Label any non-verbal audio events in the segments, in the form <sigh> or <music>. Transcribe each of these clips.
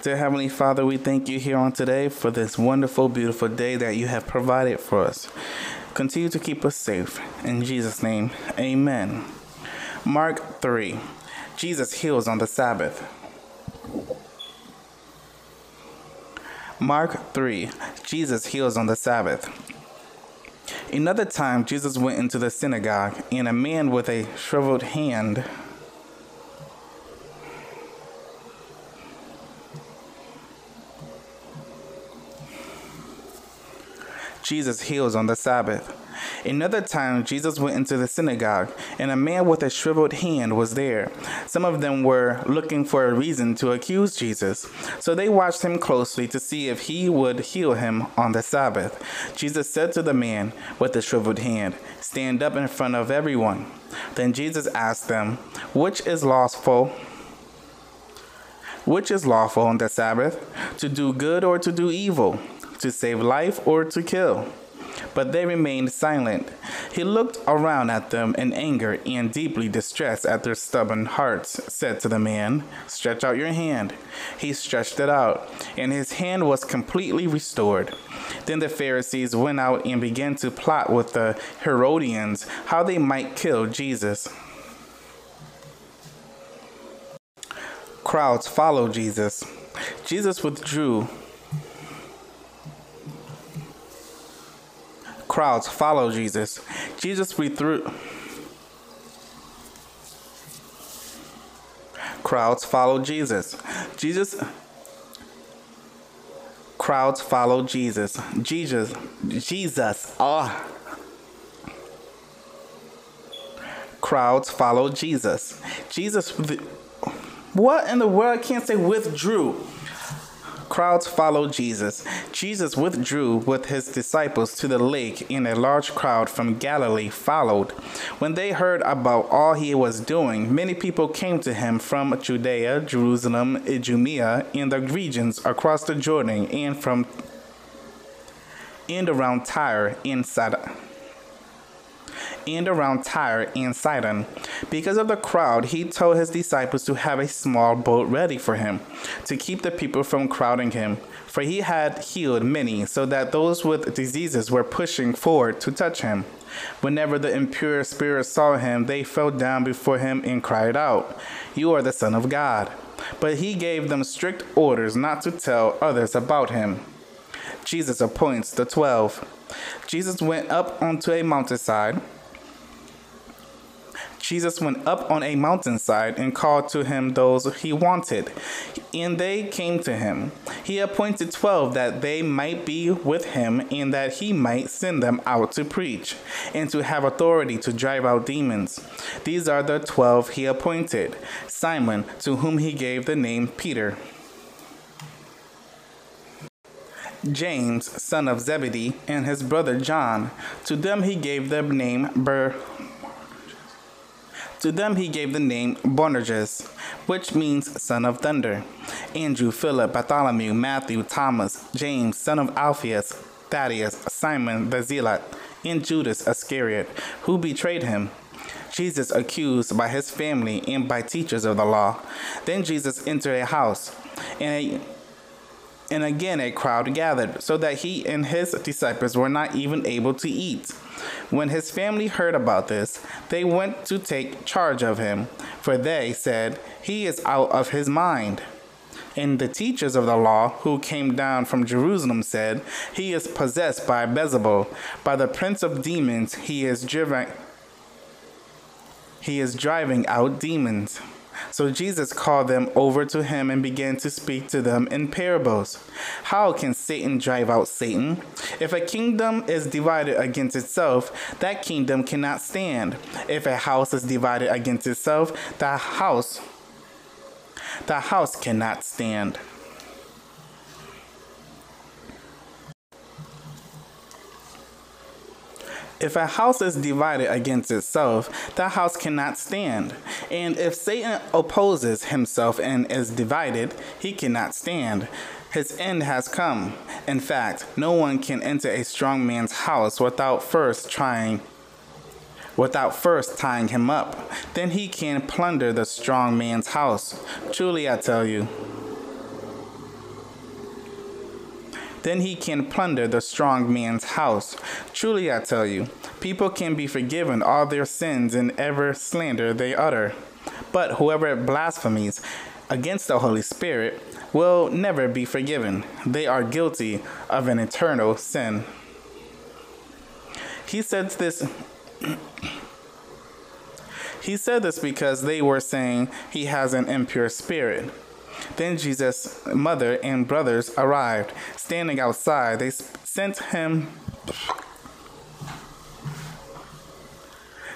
Dear Heavenly Father, we thank you here on today for this wonderful, beautiful day that you have provided for us. Continue to keep us safe. In Jesus' name, amen. Mark 3 Jesus heals on the Sabbath. Mark 3 Jesus heals on the Sabbath. Another time, Jesus went into the synagogue, and a man with a shriveled hand Jesus heals on the Sabbath. Another time, Jesus went into the synagogue, and a man with a shriveled hand was there. Some of them were looking for a reason to accuse Jesus, so they watched him closely to see if he would heal him on the Sabbath. Jesus said to the man with the shriveled hand, Stand up in front of everyone. Then Jesus asked them, Which is lawful? Which is lawful on the Sabbath? To do good or to do evil? To save life or to kill? But they remained silent. He looked around at them in anger and deeply distressed at their stubborn hearts, said to the man, Stretch out your hand. He stretched it out, and his hand was completely restored. Then the Pharisees went out and began to plot with the Herodians how they might kill Jesus. Crowds followed Jesus. Jesus withdrew crowds follow Jesus. Jesus withdrew. Crowds follow Jesus. Jesus. Crowds follow Jesus. Jesus. Jesus. Ah. Oh. Crowds follow Jesus. Jesus. What in the world? I can't say withdrew crowds followed Jesus. Jesus withdrew with his disciples to the lake, and a large crowd from Galilee followed. When they heard about all he was doing, many people came to him from Judea, Jerusalem, Idumea, and the regions across the Jordan, and from and around Tyre and Sidon and around Tyre and Sidon. Because of the crowd, he told his disciples to have a small boat ready for him, to keep the people from crowding him. For he had healed many, so that those with diseases were pushing forward to touch him. Whenever the impure spirits saw him, they fell down before him and cried out, You are the Son of God. But he gave them strict orders not to tell others about him. Jesus appoints the twelve. Jesus went up onto a mountainside Jesus went up on a mountainside and called to him those he wanted, and they came to him. He appointed twelve that they might be with him and that he might send them out to preach and to have authority to drive out demons. These are the twelve he appointed Simon, to whom he gave the name Peter. James, son of Zebedee, and his brother John. To them he gave the name Ber. To them he gave the name Boanerges, which means son of thunder. Andrew, Philip, Bartholomew, Matthew, Thomas, James, son of Alphaeus, Thaddeus, Simon the Zealot, and Judas Iscariot, who betrayed him. Jesus accused by his family and by teachers of the law. Then Jesus entered a house, and a and again a crowd gathered, so that he and his disciples were not even able to eat. When his family heard about this, they went to take charge of him, for they said, He is out of his mind. And the teachers of the law who came down from Jerusalem said, He is possessed by Beelzebul, by the prince of demons, he is driven he is driving out demons. So Jesus called them over to him and began to speak to them in parables. How can Satan drive out Satan? If a kingdom is divided against itself, that kingdom cannot stand. If a house is divided against itself, that house the house cannot stand. If a house is divided against itself, that house cannot stand. And if Satan opposes himself and is divided, he cannot stand. His end has come. In fact, no one can enter a strong man's house without first trying without first tying him up. Then he can plunder the strong man's house. Truly I tell you, then he can plunder the strong man's house. Truly I tell you, people can be forgiven all their sins and ever slander they utter. But whoever blasphemies against the Holy Spirit will never be forgiven. They are guilty of an eternal sin. He said this <clears throat> He said this because they were saying he has an impure spirit. Then Jesus' mother and brothers arrived. Standing outside, they sent him.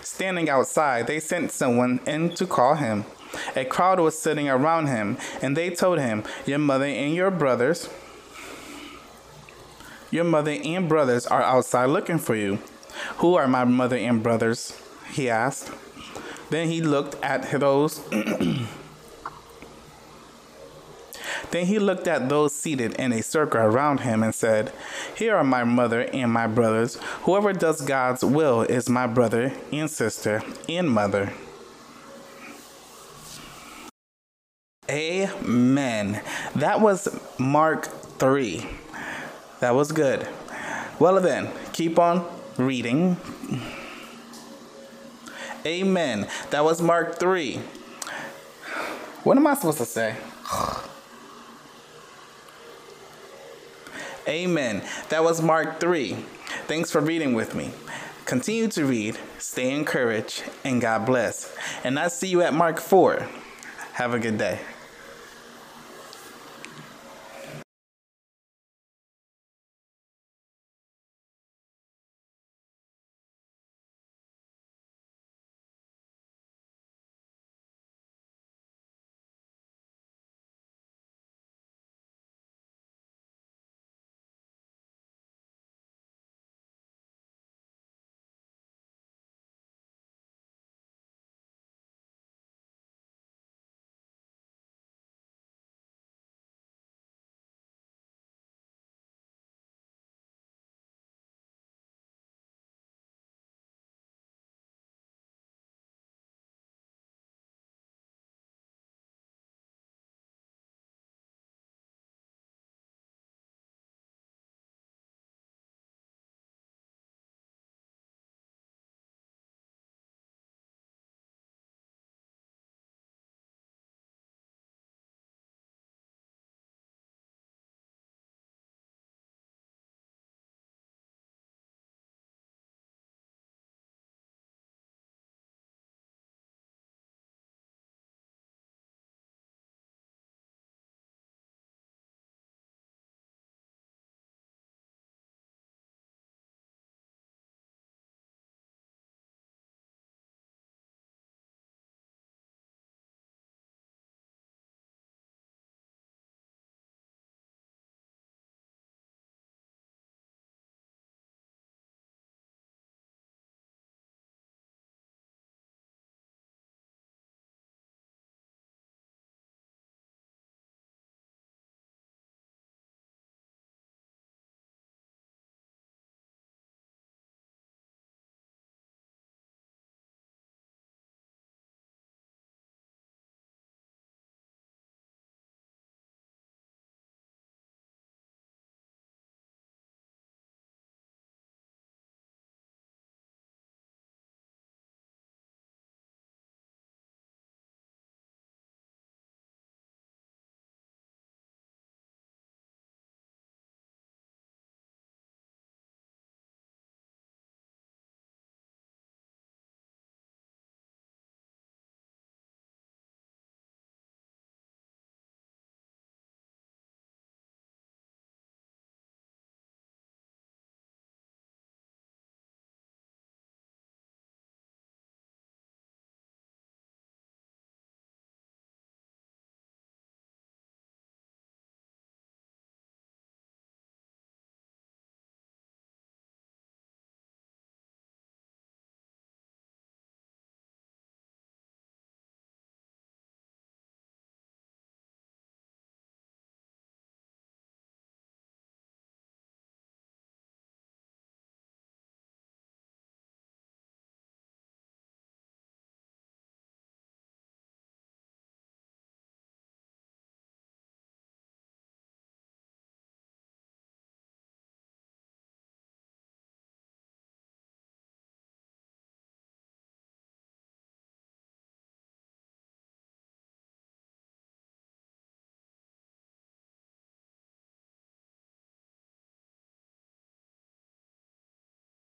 Standing outside, they sent someone in to call him. A crowd was sitting around him, and they told him, Your mother and your brothers, your mother and brothers are outside looking for you. Who are my mother and brothers? He asked. Then he looked at those <clears throat> Then he looked at those seated in a circle around him and said, Here are my mother and my brothers. Whoever does God's will is my brother and sister and mother. Amen. That was Mark 3. That was good. Well, then, keep on reading. Amen. That was Mark 3. What am I supposed to say? Amen. That was Mark 3. Thanks for reading with me. Continue to read, stay encouraged, and God bless. And I see you at Mark 4. Have a good day.